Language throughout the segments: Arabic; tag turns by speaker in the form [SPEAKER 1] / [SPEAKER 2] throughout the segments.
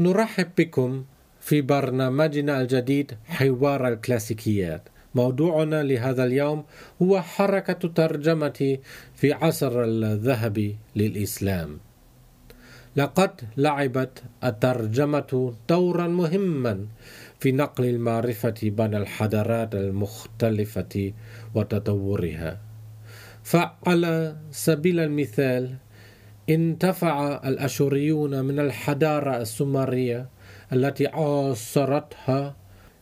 [SPEAKER 1] نرحب بكم في برنامجنا الجديد حوار الكلاسيكيات. موضوعنا لهذا اليوم هو حركة ترجمة في عصر الذهبي للإسلام. لقد لعبت الترجمة دورا مهما في نقل المعرفة بين الحضارات المختلفة وتطورها. فعلى سبيل المثال انتفع الأشوريون من الحضارة السومرية التي عاصرتها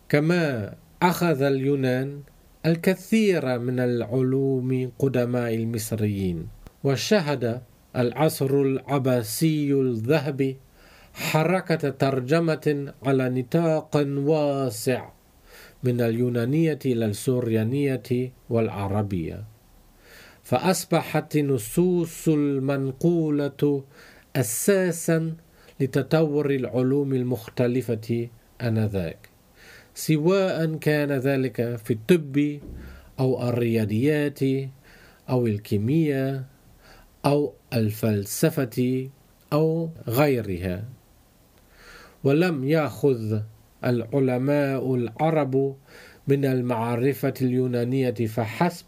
[SPEAKER 1] كما أخذ اليونان الكثير من العلوم قدماء المصريين وشهد العصر العباسي الذهبي حركة ترجمة على نطاق واسع من اليونانية إلى السوريانية والعربية. فأصبحت النصوص المنقولة أساسا لتطور العلوم المختلفة آنذاك. سواء كان ذلك في الطب أو الرياضيات أو الكيمياء أو الفلسفة أو غيرها. ولم يأخذ العلماء العرب من المعرفة اليونانية فحسب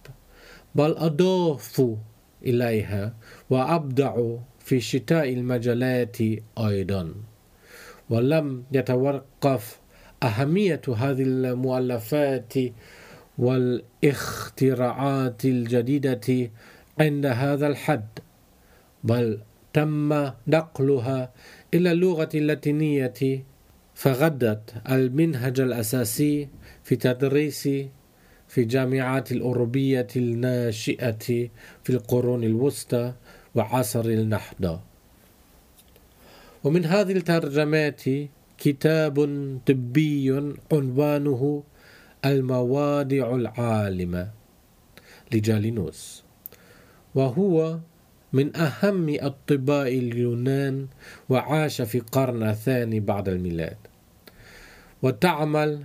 [SPEAKER 1] بل أضافوا إليها وأبدعوا في شتاء المجالات أيضا. ولم يتوقف أهمية هذه المؤلفات والاختراعات الجديدة عند هذا الحد بل تم نقلها إلى اللغة اللاتينية فغدت المنهج الأساسي في تدريس في الجامعات الأوروبية الناشئة في القرون الوسطى وعصر النهضة ومن هذه الترجمات كتاب طبي عنوانه الموادع العالمة لجالينوس وهو من أهم أطباء اليونان وعاش في القرن الثاني بعد الميلاد. وتعمل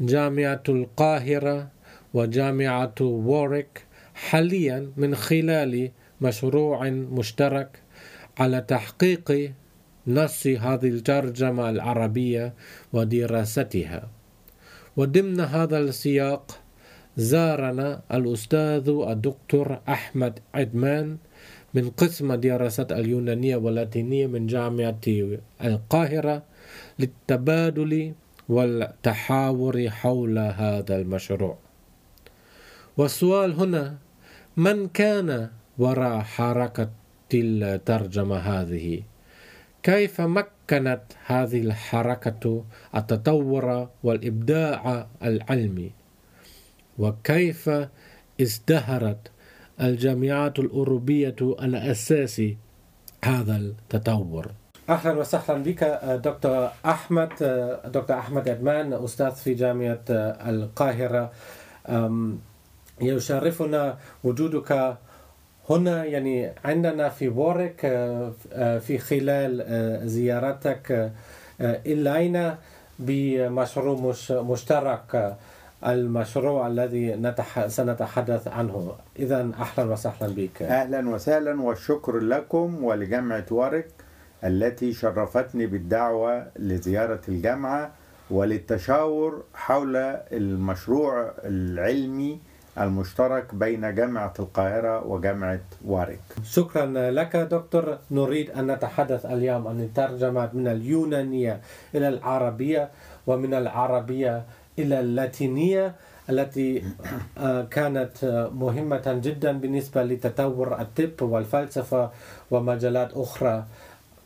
[SPEAKER 1] جامعة القاهرة وجامعة ووريك حاليا من خلال مشروع مشترك على تحقيق نص هذه الترجمة العربية ودراستها. وضمن هذا السياق زارنا الأستاذ الدكتور أحمد عدمان من قسم دراسات اليونانية واللاتينية من جامعة القاهرة للتبادل والتحاور حول هذا المشروع. والسؤال هنا من كان وراء حركة الترجمة هذه؟ كيف مكنت هذه الحركة التطور والإبداع العلمي؟ وكيف ازدهرت الجامعات الأوروبية على أساس هذا التطور أهلا وسهلا بك دكتور أحمد دكتور أحمد أدمان أستاذ في جامعة القاهرة يشرفنا وجودك هنا يعني عندنا في بورك في خلال زيارتك إلينا بمشروع مشترك المشروع الذي نتح... سنتحدث عنه. إذا أهلا وسهلا بك.
[SPEAKER 2] أهلا وسهلا والشكر لكم ولجامعة وارك التي شرفتني بالدعوة لزيارة الجامعة وللتشاور حول المشروع العلمي المشترك بين جامعة القاهرة وجامعة وارك
[SPEAKER 1] شكرا لك دكتور. نريد أن نتحدث اليوم عن الترجمة من اليونانية إلى العربية ومن العربية إلى اللاتينية التي كانت مهمة جدا بالنسبة لتطور الطب والفلسفة ومجالات أخرى.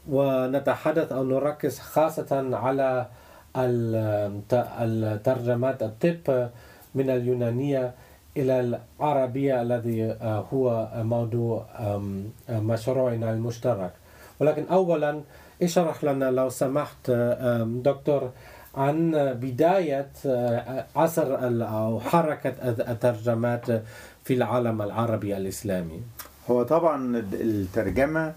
[SPEAKER 1] ونتحدث أو نركز خاصة على الترجمات الطب من اليونانية إلى العربية الذي هو موضوع مشروعنا المشترك. ولكن أولا اشرح لنا لو سمحت دكتور عن بداية عصر أو حركة الترجمات في العالم العربي الإسلامي.
[SPEAKER 2] هو طبعا الترجمة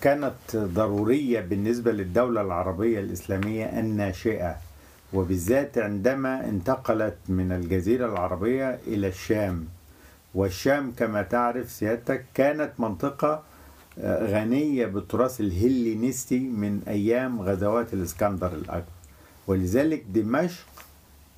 [SPEAKER 2] كانت ضرورية بالنسبة للدولة العربية الإسلامية الناشئة وبالذات عندما انتقلت من الجزيرة العربية إلى الشام. والشام كما تعرف سيادتك كانت منطقة آه، غنية بالتراث الهلينستي من أيام غزوات الإسكندر الأكبر. ولذلك دمشق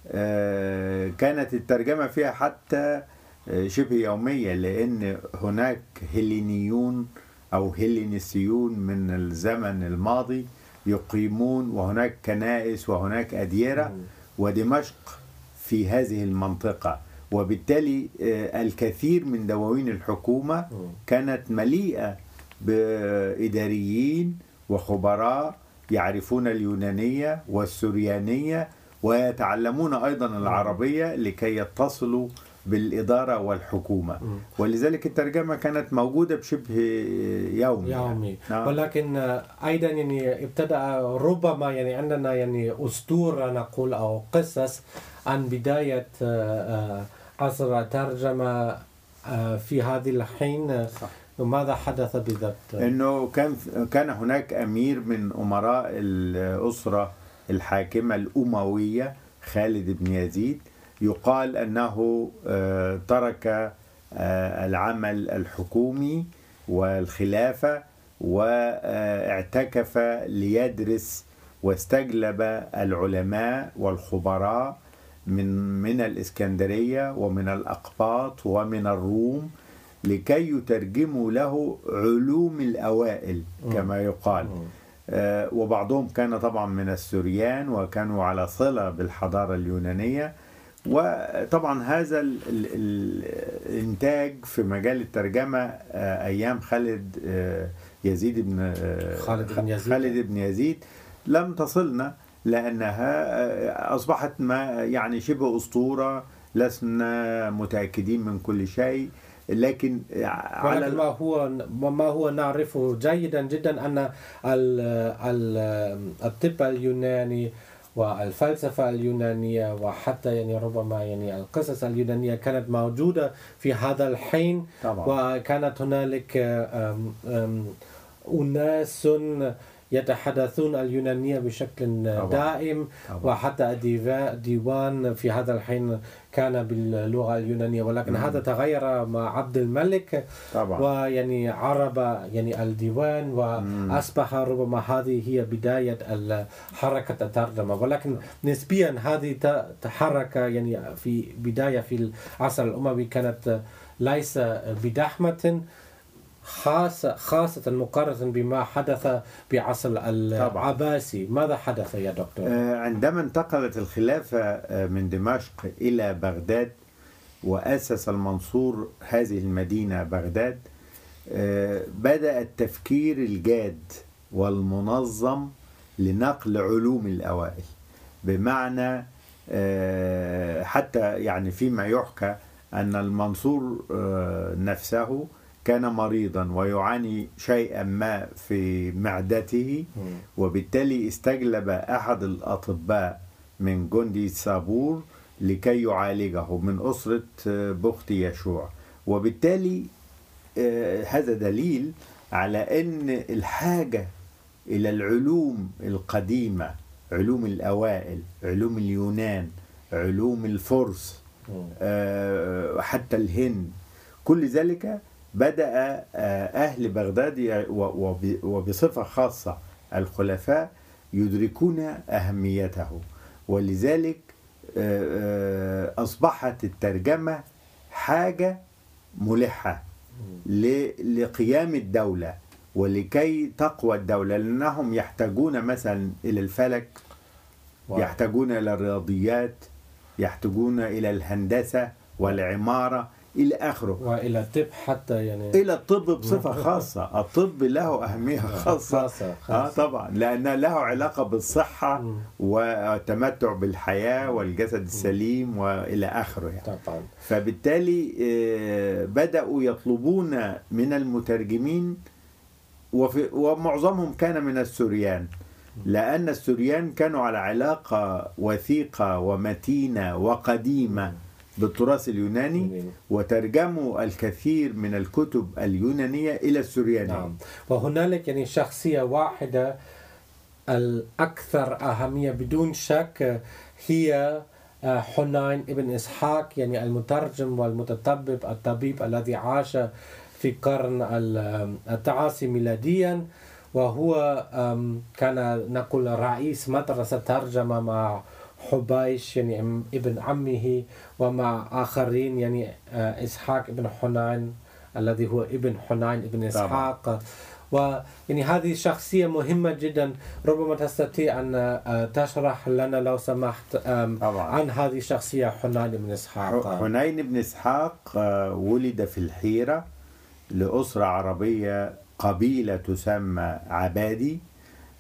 [SPEAKER 2] آه، كانت الترجمة فيها حتى آه، شبه يومية لأن هناك هلينيون أو هلينيسيون من الزمن الماضي يقيمون وهناك كنائس وهناك أديرة ودمشق في هذه المنطقة. وبالتالي آه، الكثير من دواوين الحكومة كانت مليئة بإداريين وخبراء يعرفون اليونانية والسريانية ويتعلمون أيضا العربية لكي يتصلوا بالإدارة والحكومة ولذلك الترجمة كانت موجودة بشبه يومي
[SPEAKER 1] يومي
[SPEAKER 2] نعم.
[SPEAKER 1] ولكن أيضا يعني ابتدأ ربما يعني عندنا يعني أسطورة نقول أو قصص عن بداية آه، آه، عصر الترجمة آه، في هذه الحين
[SPEAKER 2] صح.
[SPEAKER 1] ماذا حدث بالضبط؟
[SPEAKER 2] إنه كان كان هناك أمير من أمراء الأسرة الحاكمة الأموية خالد بن يزيد يقال أنه آه، ترك آه، العمل الحكومي والخلافة واعتكف ليدرس واستجلب العلماء والخبراء من من الإسكندرية ومن الأقباط ومن الروم لكي يترجموا له علوم الأوائل كما يقال. آه، وبعضهم كان طبعا من السوريان وكانوا على صلة بالحضارة اليونانية. وطبعا هذا ال ال الإنتاج في مجال الترجمة آه، أيام خالد آه، يزيد بن آه،
[SPEAKER 1] خالد بن يزيد.
[SPEAKER 2] خالد بن يزيد لم تصلنا لأنها أصبحت ما يعني شبه أسطورة لسنا متأكدين من كل شيء لكن على
[SPEAKER 1] ما هو ما هو نعرفه جيدا جدا أن ال- ال- الطب اليوناني والفلسفة اليونانية وحتى يعني ربما يعني القصص اليونانية كانت موجودة في هذا الحين
[SPEAKER 2] طبعا.
[SPEAKER 1] وكانت هنالك أناس يتحدثون اليونانية بشكل
[SPEAKER 2] طبعا.
[SPEAKER 1] دائم
[SPEAKER 2] طبعا.
[SPEAKER 1] وحتى الديوان في هذا الحين كان باللغة اليونانية ولكن هذا تغير مع عبد الملك
[SPEAKER 2] طبعا.
[SPEAKER 1] ويعني عرب يعني الديوان واصبح ربما هذه هي بداية ال- حركه الترجمة. ولكن نسبيا هذه تحرك يعني في بداية في العصر الأموي كانت ليس بدحمة. خاصة خاصة مقارنة بما حدث بعصر العباسي. ماذا حدث يا دكتور؟
[SPEAKER 2] آه، عندما انتقلت الخلافة آه، من دمشق إلى بغداد وأسس المنصور هذه المدينة بغداد آه، بدأ التفكير الجاد والمنظم لنقل علوم الأوائل. بمعنى حتى يعني فيما يحكى أن المنصور نفسه كان مريضا ويعاني شيئا ما في معدته وبالتالي استجلب أحد الأطباء من جندي صابور لكي يعالجه من أسرة آه، بخت يشوع. وبالتالي آه، هذا دليل على أن الحاجة إلى العلوم القديمة علوم الأوائل علوم اليونان علوم الفرس آه، حتى الهند كل ذلك بدأ آه، أهل بغداد وبصفة خاصة الخلفاء يدركون أهميته. ولذلك آه، آه، أصبحت الترجمة حاجة ملحة لقيام الدولة ولكي تقوى الدولة لأنهم يحتاجون مثلا إلى الفلك. يحتاجون إلى الرياضيات يحتاجون إلى الهندسة والعمارة. إلى آخره.
[SPEAKER 1] وإلى الطب حتى يعني
[SPEAKER 2] إلى الطب بصفة خاصة. الطب له أهمية خاصة
[SPEAKER 1] خاصة-
[SPEAKER 2] آه
[SPEAKER 1] خاصة.
[SPEAKER 2] طبعا. لأن له علاقة بالصحة
[SPEAKER 1] مم.
[SPEAKER 2] والتمتع بالحياة والجسد السليم وإلى آخره يعني.
[SPEAKER 1] طبعا.
[SPEAKER 2] فبالتالي آه، بدأوا يطلبون من المترجمين وفي ومعظمهم كان من السوريان. لأن السوريان كانوا على علاقة وثيقة ومتينة وقديمة. بالتراث اليوناني
[SPEAKER 1] يوناني.
[SPEAKER 2] وترجموا الكثير من الكتب اليونانية إلى السوريانية
[SPEAKER 1] نعم وهنالك يعني شخصية واحدة الأكثر أهمية بدون شك هي آه، حنين ابن إسحاق يعني المترجم والمتطبب الطبيب الذي عاش في قرن ال- التعاصي ميلاديا وهو كان نقول رئيس مدرسة ترجمة مع حبيش يعني ابن عمه ومع آخرين يعني آه، إسحاق ابن حنين الذي هو ابن حنين ابن إسحاق. ويعني هذه شخصية مهمة جدا. ربما تستطيع أن آه، تشرح لنا لو سمحت عن هذه الشخصية حنين بن إسحاق.
[SPEAKER 2] حنين بن إسحاق آه، ولد في الحيرة لأسرة عربية قبيلة تسمى عبادي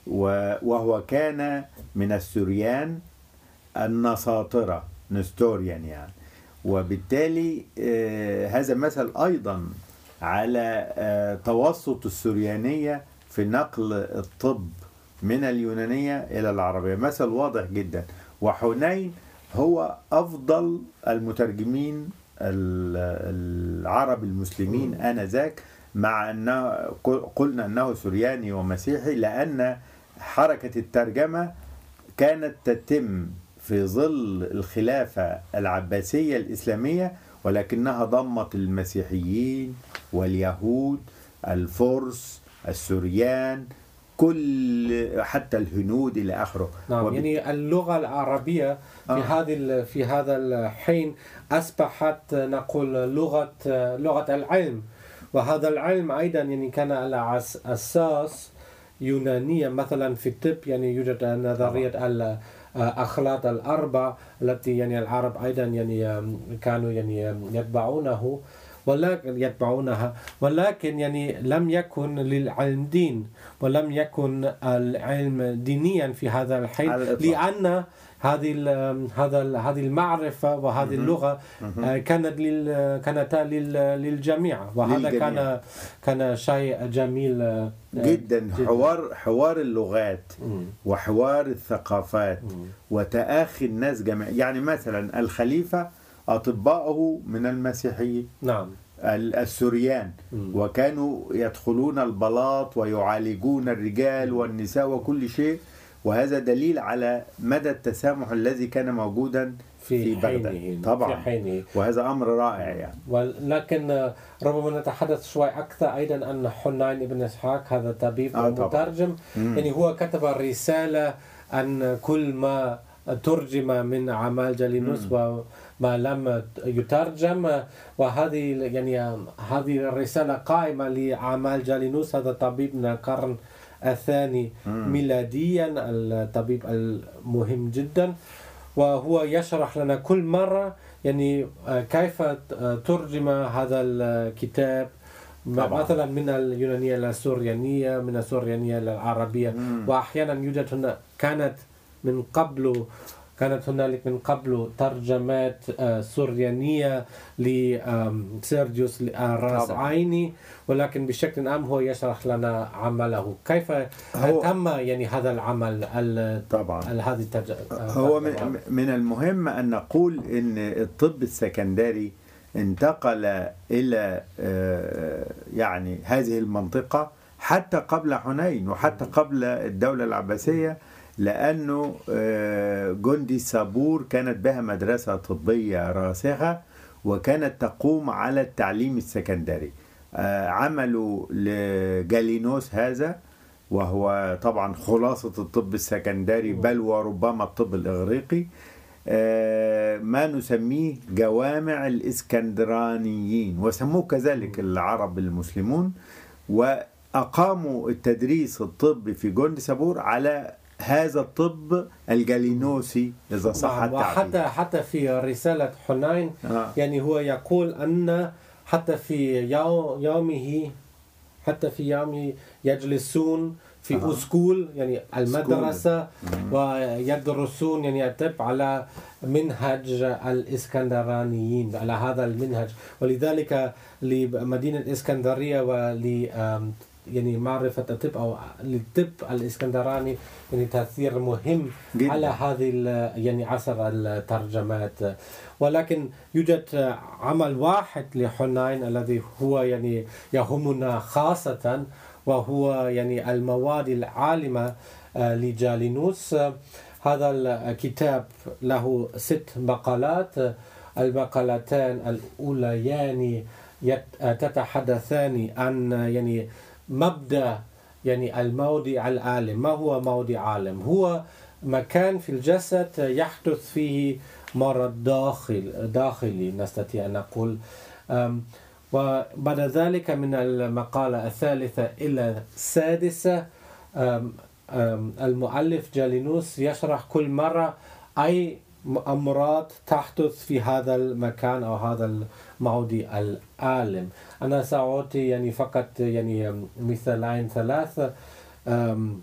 [SPEAKER 2] وهو كان من السوريان النساطرة نستوريان يعني. وبالتالي آه، هذا مثل أيضا على آه، توسط السريانية في نقل الطب من اليونانية إلى العربية. مثل واضح جدا. وحنين هو أفضل المترجمين ال- العرب المسلمين آنذاك مع أنه قلنا أنه سرياني ومسيحي لأن حركة الترجمة كانت تتم في ظل الخلافة العباسية الإسلامية ولكنها ضمت المسيحيين واليهود الفرس السوريان كل حتى الهنود إلى آخره.
[SPEAKER 1] نعم
[SPEAKER 2] وب-
[SPEAKER 1] يعني اللغة العربية في
[SPEAKER 2] آه.
[SPEAKER 1] هذه ال- في هذا الحين أصبحت نقول لغة لغة العلم. وهذا العلم أيضا يعني كان على أساس يونانية. مثلا في الطب يعني يوجد نظرية الأخلاط الأربع التي يعني العرب أيضا يعني كانوا يعني يتبعونه ولكن يتبعونها ولكن يعني لم يكن للعلم دين ولم يكن العلم دينيا في هذا الحين. لأن هذه هذا هذه المعرفة وهذه اللغة آه، كانت لل كانتا للجميع. وهذا
[SPEAKER 2] للجميع.
[SPEAKER 1] كان كان شيء جميل آه،
[SPEAKER 2] جدا. حوار حوار اللغات. وحوار الثقافات. وتآخي الناس جميعا يعني مثلا الخليفة أطباؤه من المسيحيين.
[SPEAKER 1] نعم.
[SPEAKER 2] ال- السوريان. وكانوا يدخلون البلاط ويعالجون الرجال والنساء وكل شيء. وهذا دليل على مدى التسامح الذي كان موجودا في,
[SPEAKER 1] في
[SPEAKER 2] بغداد. طبعا
[SPEAKER 1] في حينه.
[SPEAKER 2] وهذا أمر رائع يعني.
[SPEAKER 1] ولكن ربما نتحدث شوي أكثر أيضا أن حنين بن إسحاق هذا طبيب
[SPEAKER 2] آه، مم.
[SPEAKER 1] يعني هو كتب رسالة عن كل ما ترجم من أعمال جالينوس وما لم يترجم وهذه يعني هذه الرسالة قائمة لأعمال جالينوس هذا طبيب من القرن الثاني ميلاديا الطبيب المهم جدا وهو يشرح لنا كل مرة يعني آه، كيف ترجم هذا الكتاب
[SPEAKER 2] طبعاً.
[SPEAKER 1] مثلا من اليونانية إلى السوريانية من السوريانية إلى العربية
[SPEAKER 2] مم.
[SPEAKER 1] وأحيانا يوجد هنا كانت من قبل كانت هنالك من قبل ترجمات آه، سوريانية لسيرجيوس راس
[SPEAKER 2] طبعاً.
[SPEAKER 1] عيني ولكن بشكل عام هو يشرح لنا عمله. كيف تم يعني هذا العمل ال-
[SPEAKER 2] طبعا.
[SPEAKER 1] هذه التج...
[SPEAKER 2] هو من من المهم أن نقول أن الطب السكندري انتقل إلى آه، يعني هذه المنطقة حتى قبل حنين وحتى قبل الدولة العباسية. لأنه آه، جندي سابور كانت بها مدرسة طبية راسخة وكانت تقوم على التعليم السكندري. آه، عملوا لجالينوس هذا وهو طبعا خلاصة الطب السكندري بل وربما الطب الإغريقي. آه، ما نسميه جوامع الإسكندرانيين وسموه كذلك العرب المسلمون. وأقاموا التدريس الطبي في جندي سابور على هذا الطب الجالينوسي إذا صح
[SPEAKER 1] نعم،
[SPEAKER 2] التعبير
[SPEAKER 1] وحتى حتى في رسالة حنين
[SPEAKER 2] آه.
[SPEAKER 1] يعني هو يقول أن حتى في يوم يومه حتى في يومه يجلسون في
[SPEAKER 2] آه.
[SPEAKER 1] أسكول يعني المدرسة ويدرسون يعني الطب على منهج الإسكندرانيين على هذا المنهج ولذلك لمدينة إسكندرية ول يعني معرفة الطب أو للطب الإسكندراني يعني تأثير مهم
[SPEAKER 2] جداً.
[SPEAKER 1] على هذه يعني عصر الترجمات. ولكن يوجد عمل واحد لحنين الذي هو يعني يهمنا خاصة وهو يعني المواد العالمة آه، لجالينوس. هذا الكتاب له ست مقالات. المقالتان الأوليان تتحدثان عن يعني مبدأ يعني الموضع العالم. ما هو موضع عالم؟ هو مكان في الجسد يحدث فيه مرض داخل داخلي نستطيع أن نقول. وبعد ذلك من المقالة الثالثة إلى السادسة المؤلف جالينوس يشرح كل مرة أي أمراض تحدث في هذا المكان أو هذا الموضع العالم. أنا سأعطي يعني فقط يعني مثالين ثلاثة. أم،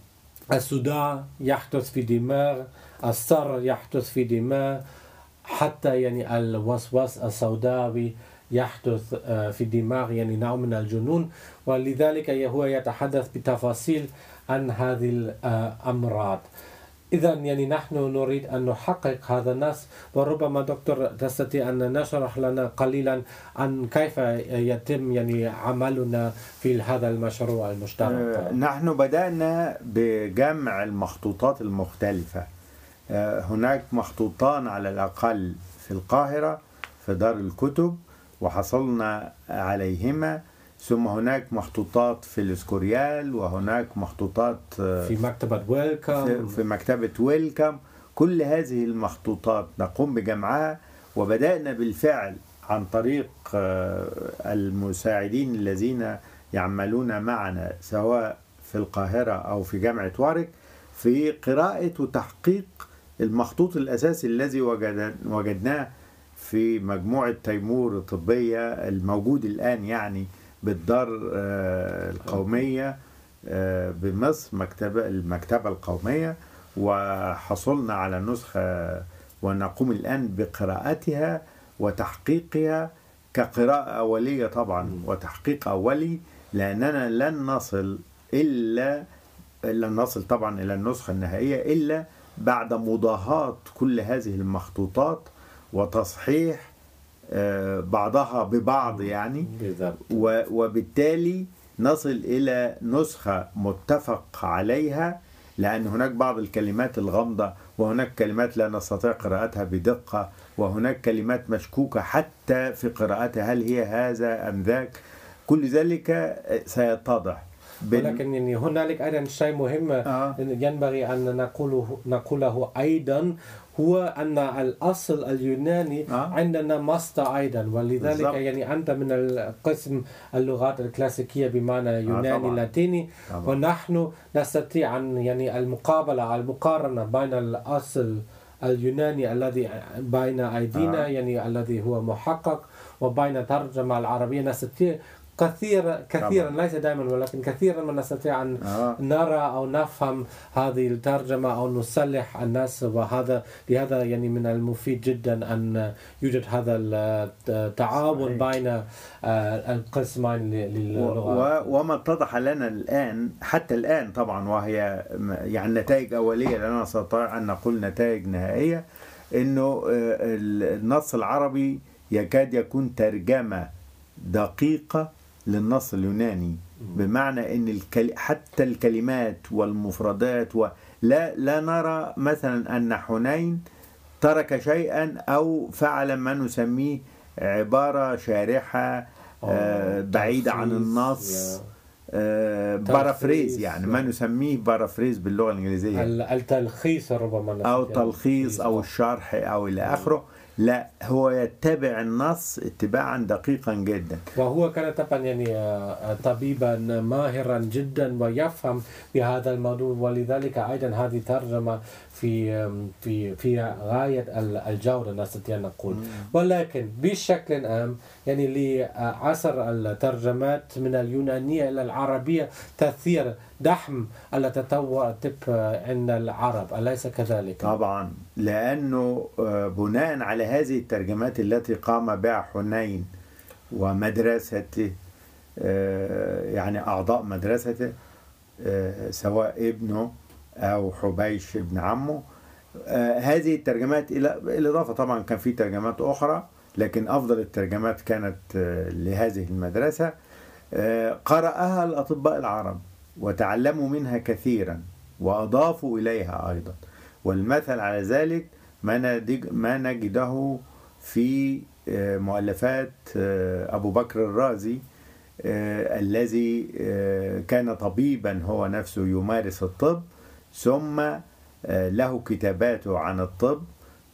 [SPEAKER 1] الصداع يحدث في دماغ الصر يحدث في دماغ حتى يعني الوسواس السوداوي يحدث آه، في الدماغ يعني نوع من الجنون. ولذلك هو يتحدث بتفاصيل عن هذه الأمراض. إذا يعني نحن نريد أن نحقق هذا النص وربما دكتور تستطيع أن نشرح لنا قليلا عن كيف يتم يعني عملنا في هذا المشروع المشترك.
[SPEAKER 2] نحن بدأنا بجمع المخطوطات المختلفة. آه، هناك مخطوطان على الأقل في القاهرة في دار الكتب وحصلنا عليهما. ثم هناك مخطوطات في الإسكوريال وهناك مخطوطات آه،
[SPEAKER 1] في مكتبة ويلكم
[SPEAKER 2] في مكتبة ويلكم كل هذه المخطوطات نقوم بجمعها وبدأنا بالفعل عن طريق آه، المساعدين الذين يعملون معنا سواء في القاهرة أو في جامعة وارك في قراءة وتحقيق المخطوط الأساسي الذي وجد- وجدناه في مجموعة تيمور الطبية الموجود الآن يعني بالدار آه، القومية آه، بمصر مكتبة المكتبة القومية وحصلنا على نسخة ونقوم الآن بقراءتها وتحقيقها كقراءة أولية طبعا وتحقيق أولي لأننا لن نصل إلا لن نصل طبعا إلى النسخة النهائية إلا بعد مضاهاة كل هذه المخطوطات وتصحيح بعضها ببعض يعني. وبالتالي نصل إلى نسخة متفق عليها لأن هناك بعض الكلمات الغامضة وهناك كلمات لا نستطيع قراءتها بدقة وهناك كلمات مشكوكة حتى في قراءتها هل هي هذا أم ذاك؟ كل ذلك سيتضح. بال-
[SPEAKER 1] ولكن يعني هنالك أيضا شيء مهم
[SPEAKER 2] آه.
[SPEAKER 1] ينبغي أن نقوله نقوله أيضا. هو أن الأصل اليوناني
[SPEAKER 2] آه.
[SPEAKER 1] عندنا مصدر أيضا ولذلك
[SPEAKER 2] بالضبط.
[SPEAKER 1] يعني أنت من القسم اللغات الكلاسيكية بمعنى يوناني
[SPEAKER 2] طبعاً.
[SPEAKER 1] لاتيني
[SPEAKER 2] طبعاً.
[SPEAKER 1] ونحن نستطيع أن يعني المقابلة المقارنة بين الأصل اليوناني الذي بين أيدينا
[SPEAKER 2] آه.
[SPEAKER 1] يعني الذي هو محقق وبين الترجمه العربية نستطيع كثيرا كثيرا ليس دائما ولكن كثيرا ما نستطيع أن
[SPEAKER 2] آه.
[SPEAKER 1] نرى أو نفهم هذه الترجمة أو نصلح الناس وهذا لهذا يعني من المفيد جدا أن يوجد هذا التعاون. بين آه، القسمين للغة
[SPEAKER 2] و- وما اتضح لنا الآن حتى الآن طبعا وهي يعني نتائج أولية لا نستطيع أن نقول نتائج نهائية أنه آه، النص العربي يكاد يكون ترجمة دقيقة للنص اليوناني. بمعنى أن الكل... حتى الكلمات والمفردات و... لا لا نرى مثلا أن حنين ترك شيئا أو فعل ما نسميه عبارة شارحة آه، بعيدة عن
[SPEAKER 1] تلخيص،
[SPEAKER 2] النص. آه، paraphrase يعني. ما. نسميه paraphrase باللغة الإنجليزية.
[SPEAKER 1] ال- التلخيص ربما
[SPEAKER 2] أو تلخيص أو الشرح أو إلى آخره. لا هو يتبع النص اتباعا دقيقا جدا.
[SPEAKER 1] وهو كان طبعا يعني طبيبا ماهرا جدا ويفهم بهذا الموضوع ولذلك أيضا هذه ترجمة في في في غاية ال- الجودة نستطيع أن نقول. ولكن بشكل عام يعني لعصر الترجمات من اليونانية إلى العربية تأثير دحم التطور الطب عند العرب. أليس كذلك؟
[SPEAKER 2] طبعا. لأنه آه، بناء على هذه الترجمات التي قام بها حنين ومدرسته آه، يعني أعضاء مدرسته آه، سواء ابنه أو حبيش ابن عمه. آه، هذه الترجمات إلى بالإضافة طبعا كان في ترجمات أخرى لكن أفضل الترجمات كانت آه، لهذه المدرسة. آه، قرأها الأطباء العرب وتعلموا منها كثيرا وأضافوا إليها أيضا. والمثل على ذلك ما نجده في مؤلفات أبو بكر الرازي الذي كان طبيبا هو نفسه يمارس الطب. ثم آه، له كتاباته عن الطب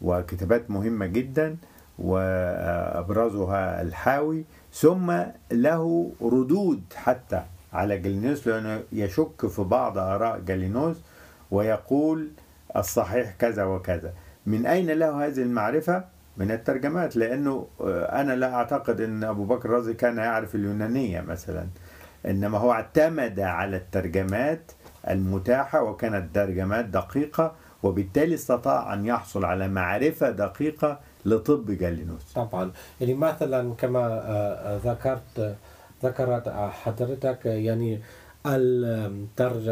[SPEAKER 2] وكتابات مهمة جدا وأبرزها الحاوي ثم له ردود حتى على جالينوس لأنه يشك في بعض آراء جالينوس ويقول الصحيح كذا وكذا من أين له هذه المعرفة؟ من الترجمات لأنه آه، أنا لا أعتقد أن أبو بكر الرازي كان يعرف اليونانية مثلا إنما هو اعتمد على الترجمات المتاحة وكانت ترجمات دقيقة وبالتالي استطاع أن يحصل على معرفة دقيقة لطب جالينوس.
[SPEAKER 1] طبعا. يعني مثلا كما آه، ذكرت آه، ذكرت آه، حضرتك يعني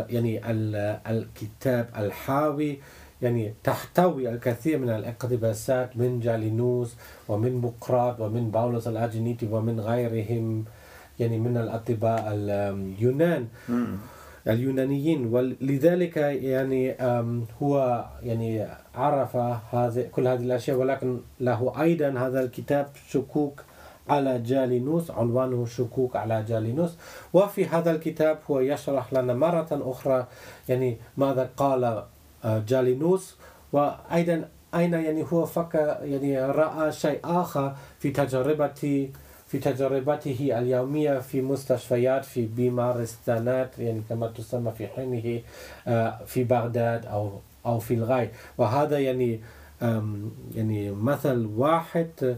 [SPEAKER 1] يعني ال- الكتاب الحاوي يعني تحتوي الكثير من الاقتباسات من جالينوس ومن بقراط ومن باولوس الاجنيتي ومن غيرهم يعني من الأطباء اليونان. اليونانيين. ولذلك يعني هو يعني عرف هذه كل هذه الأشياء ولكن له أيضا هذا الكتاب شكوك على جالينوس عنوانه شكوك على جالينوس. وفي هذا الكتاب هو يشرح لنا مرة أخرى يعني ماذا قال آه، جالينوس. وأيضا أين يعني هو فكر يعني رأى شيء آخر في تجربة في تجربته اليومية في مستشفيات في بيمارستانات يعني كما تسمى في حينه آه، في بغداد أو أو في الغاية. وهذا يعني يعني مثل واحد آه،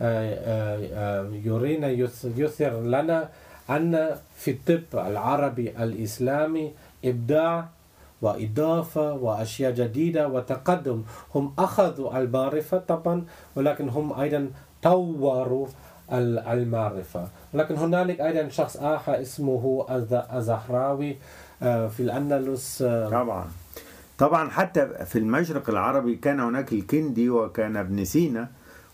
[SPEAKER 1] آه، يرينا يث- يثير لنا أن في الطب العربي الإسلامي إبداع وإضافة وأشياء جديدة وتقدم. هم أخذوا المعرفة طبعا ولكن هم أيضا طوروا المعرفة. لكن هنالك أيضا شخص آخر اسمه الز- الزهراوي آه، في الأندلس آه،
[SPEAKER 2] طبعا. طبعا حتى في المشرق العربي كان هناك الكندي وكان ابن سينا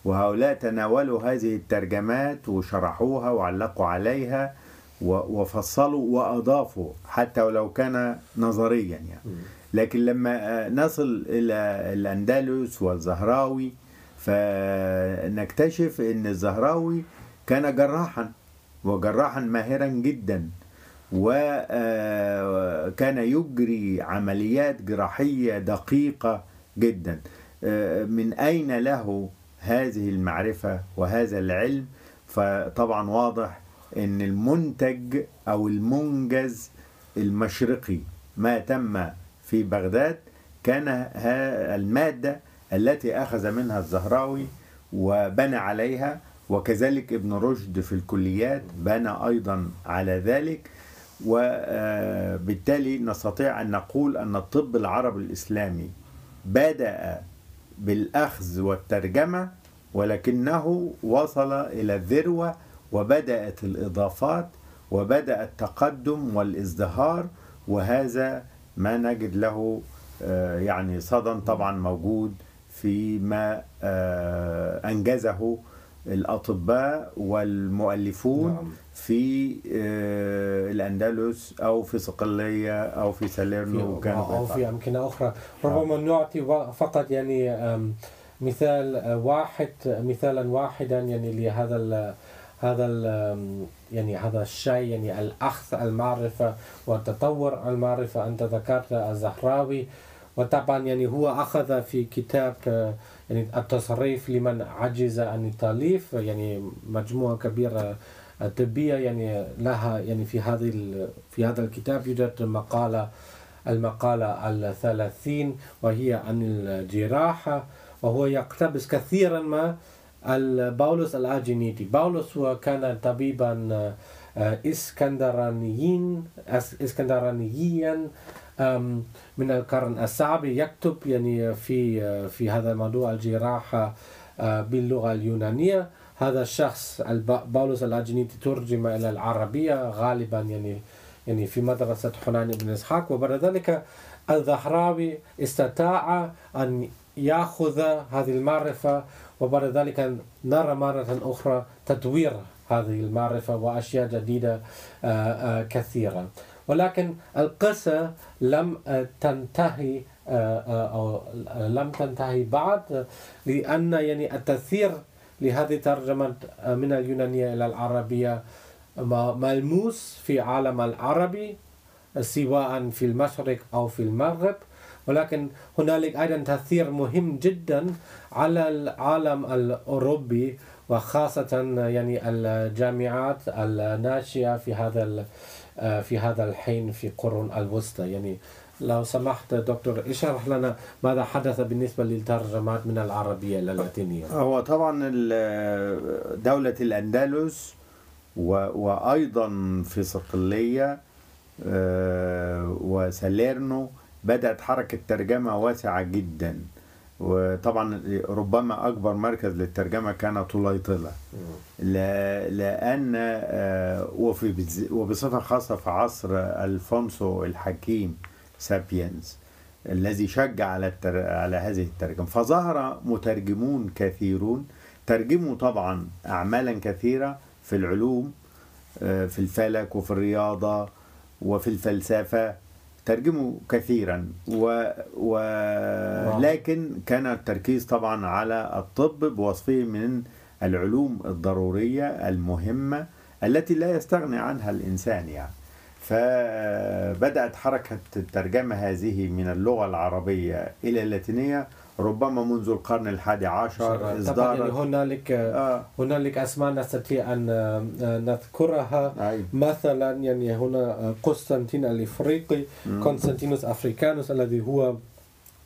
[SPEAKER 2] وهؤلاء تناولوا هذه الترجمات وشرحوها وعلقوا عليها وفصلوا وأضافوا حتى ولو كان نظريا يعني. لكن لما آه، نصل إلى الأندلس والزهراوي فنكتشف أن الزهراوي كان جراحا وجراحا ماهرا جدا وكان يجري عمليات جراحية دقيقة جدا. آه، من أين له هذه المعرفة وهذا العلم؟ فطبعا واضح أن المنتج أو المنجز المشرقي ما تم في بغداد كان المادة التي أخذ منها الزهراوي وبنى عليها وكذلك ابن رشد في الكليات بنى أيضا على ذلك. وبالتالي نستطيع أن نقول أن الطب العربي الإسلامي بدأ بالأخذ والترجمة ولكنه وصل إلى الذروة وبدأت الإضافات وبدأ التقدم والإزدهار. وهذا ما نجد له آه، يعني صدى طبعا موجود فيما آه، أنجزه الأطباء والمؤلفون
[SPEAKER 1] نعم.
[SPEAKER 2] في آه، الأندلس أو في صقلية أو في ساليرنو
[SPEAKER 1] في أو في أمكنة أخرى. ربما نعطي و- فقط يعني مثال آه، واحد مثالا واحدا يعني لهذا ال هذا ال يعني هذا الشيء يعني الأخذ المعرفة وتطور المعرفة أنت ذكرت الزهراوي. وطبعا يعني هو أخذ في كتاب آه، يعني التصريف لمن عجز عن التأليف يعني مجموعة كبيرة آه، طبية يعني لها يعني في هذه في هذا الكتاب يوجد مقالة المقالة الثلاثين وهي عن الجراحة وهو يقتبس كثيرا ما باولوس الأجنيتي باولوس هو كان طبيبا آه، إسكندرانيين آم، من القرن السابع يكتب يعني في في هذا موضوع الجراحة آه، باللغة اليونانية. هذا الشخص باولوس الأجنيتي ترجم إلى العربية غالبا يعني يعني في مدرسة حنان بن إسحاق. وبعد ذلك الزهراوي استطاع أن يأخذ هذه المعرفة وبعد ذلك نرى مرة أخرى تطوير هذه المعرفة وأشياء جديدة آه، آه، كثيرة. ولكن القصة لم آه، تنتهي آه، آه، أو لم تنتهي بعد لأن يعني التأثير لهذه ترجمة من اليونانية إلى العربية ملموس في عالم العربي سواء في المشرق أو في المغرب. ولكن هنالك أيضا تأثير مهم جدا على العالم الأوروبي وخاصة يعني الجامعات الناشئة في هذا في هذا الحين في قرون الوسطى. يعني لو سمحت دكتور اشرح لنا ماذا حدث بالنسبة للترجمات من العربية إلى اللاتينية.
[SPEAKER 2] هو طبعا دولة الأندلس وأيضا في صقلية وساليرنو بدأت حركة ترجمة واسعة جدا. وطبعا ربما أكبر مركز للترجمة كان طليطلة لأن وبصفة خاصة في عصر ألفونسو الحكيم سابينز الذي شجع على. على هذه الترجمة. فظهر مترجمون كثيرون. ترجموا طبعا أعمالا كثيرة في العلوم في الفلك وفي الرياضة وفي الفلسفة. ترجموا كثيرا. و... ولكن كان التركيز طبعا على الطب بوصفه من العلوم الضرورية المهمة التي لا يستغني عنها الإنسان يعني. فبدأت حركة الترجمة هذه من اللغة العربية إلى اللاتينية ربما منذ القرن الحادي عشر
[SPEAKER 1] إصدار يعني هنالك آه. هنالك أسماء نستطيع أن نذكرها
[SPEAKER 2] أي.
[SPEAKER 1] مثلا يعني هنا قسطنطين الإفريقي قسطنطينوس أفريكانوس الذي هو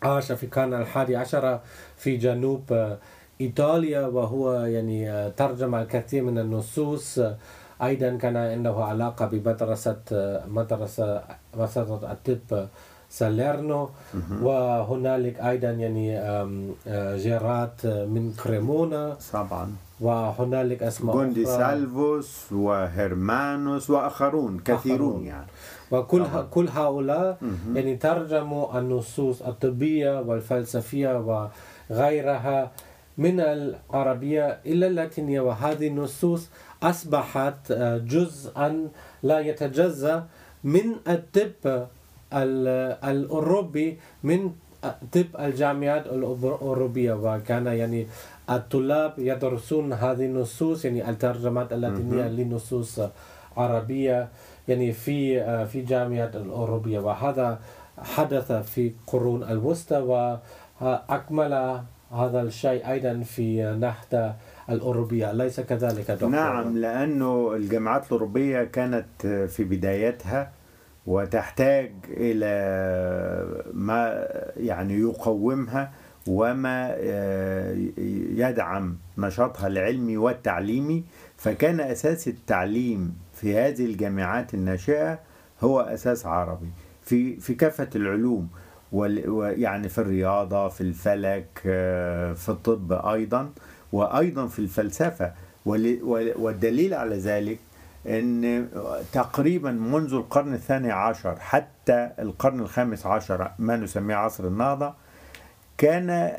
[SPEAKER 1] عاش في القرن الحادي عشر في جنوب إيطاليا وهو يعني ترجم الكثير من النصوص أيضا كان عنده علاقة بمدرسة مدرسة مدرسة الطب ساليرنو وهنالك أيضا يعني جيرات من كريمونا
[SPEAKER 2] طبعا
[SPEAKER 1] وهنالك اسماء
[SPEAKER 2] جوندي سالفوس وهرمانوس واخرون كثيرون أخرون. يعني
[SPEAKER 1] وكل طبعا. كل هؤلاء يعني ترجموا النصوص الطبيه والفلسفيه وغيرها من العربيه إلى اللاتينيه وهذه النصوص أصبحت جزءا لا يتجزأ من الطب الأوروبي من طب الجامعات الأوروبية وكان يعني الطلاب يدرسون هذه النصوص يعني الترجمات اللاتينية لنصوص عربية يعني في في جامعات الأوروبية. وهذا حدث في قرون الوسطى وأكمل هذا الشيء أيضا في نهضة الأوروبية. أليس كذلك دكتور؟
[SPEAKER 2] نعم لأنه الجامعات الأوروبية كانت في بدايتها وتحتاج إلى ما يعني يقومها وما يدعم نشاطها العلمي والتعليمي. فكان أساس التعليم في هذه الجامعات الناشئة هو أساس عربي في في كافة العلوم ويعني في الرياضة في الفلك في الطب أيضا وأيضا في الفلسفة. والدليل على ذلك أن تقريبا منذ القرن الثاني عشر حتى القرن الخامس عشر ما نسميه عصر النهضة كان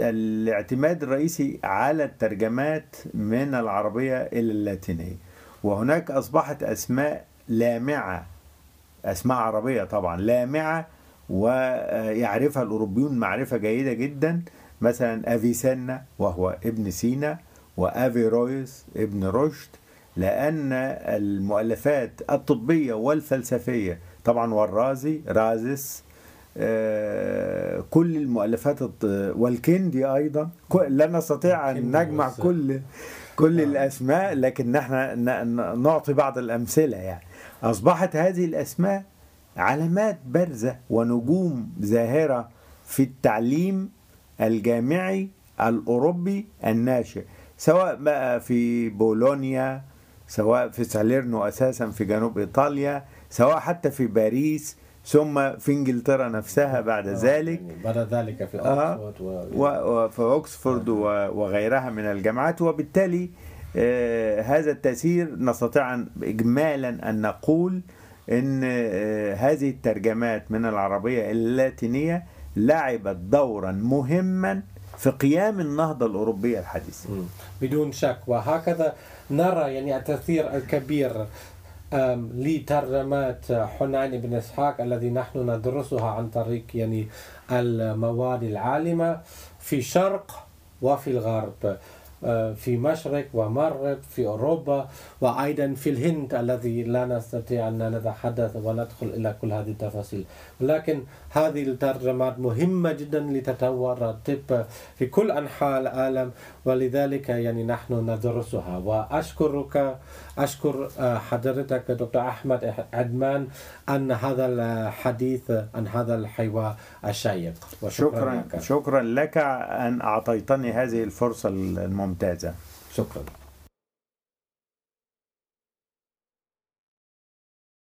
[SPEAKER 2] الاعتماد الرئيسي على الترجمات من العربية إلى اللاتينية. وهناك أصبحت أسماء لامعة أسماء عربية طبعا لامعة ويعرفها الأوروبيون معرفة جيدة جدا. مثلا أفيسنا وهو ابن سينا وأفيرويس ابن رشد. لأن المؤلفات الطبية والفلسفية طبعا والرازي رازس كل المؤلفات والكندي أيضا لا نستطيع أن نجمع كل كل الأسماء لكن نحن نعطي بعض الأمثلة يعني. أصبحت هذه الأسماء علامات بارزة ونجوم زاهرة في التعليم الجامعي الأوروبي الناشئ سواء بقى في بولونيا سواء في ساليرنو أساسا في جنوب إيطاليا سواء حتى في باريس ثم في إنجلترا نفسها بعد
[SPEAKER 1] آه
[SPEAKER 2] ذلك.
[SPEAKER 1] يعني بعد ذلك في اوكسفورد
[SPEAKER 2] آه وفي اوكسفورد وغيرها من الجامعات. وبالتالي آه هذا التأثير نستطيع اجمالا أن نقول إن آه هذه الترجمات من العربية اللاتينية لعبت دورا مهما في قيام النهضة الأوروبية الحديثة.
[SPEAKER 1] بدون شك. وهكذا نرى يعني التأثير الكبير لترجمات حنين بن إسحاق الذي نحن ندرسها عن طريق يعني المواد العالمة في الشرق وفي الغرب. في مشرق ومغرب في أوروبا وأيضا في الهند الذي لا نستطيع أن نتحدث وندخل إلى كل هذه التفاصيل. ولكن هذه الترجمات مهمة جدا لتطور الطب في كل أنحاء العالم ولذلك يعني نحن ندرسها. وأشكرك أشكر آه، حضرتك دكتور أحمد عدمان عن هذا الحديث عن هذا الحوار الشيق.
[SPEAKER 2] وشكرا شكرا لك أن أعطيتني هذه الفرصة الممتازة.
[SPEAKER 1] شكرا.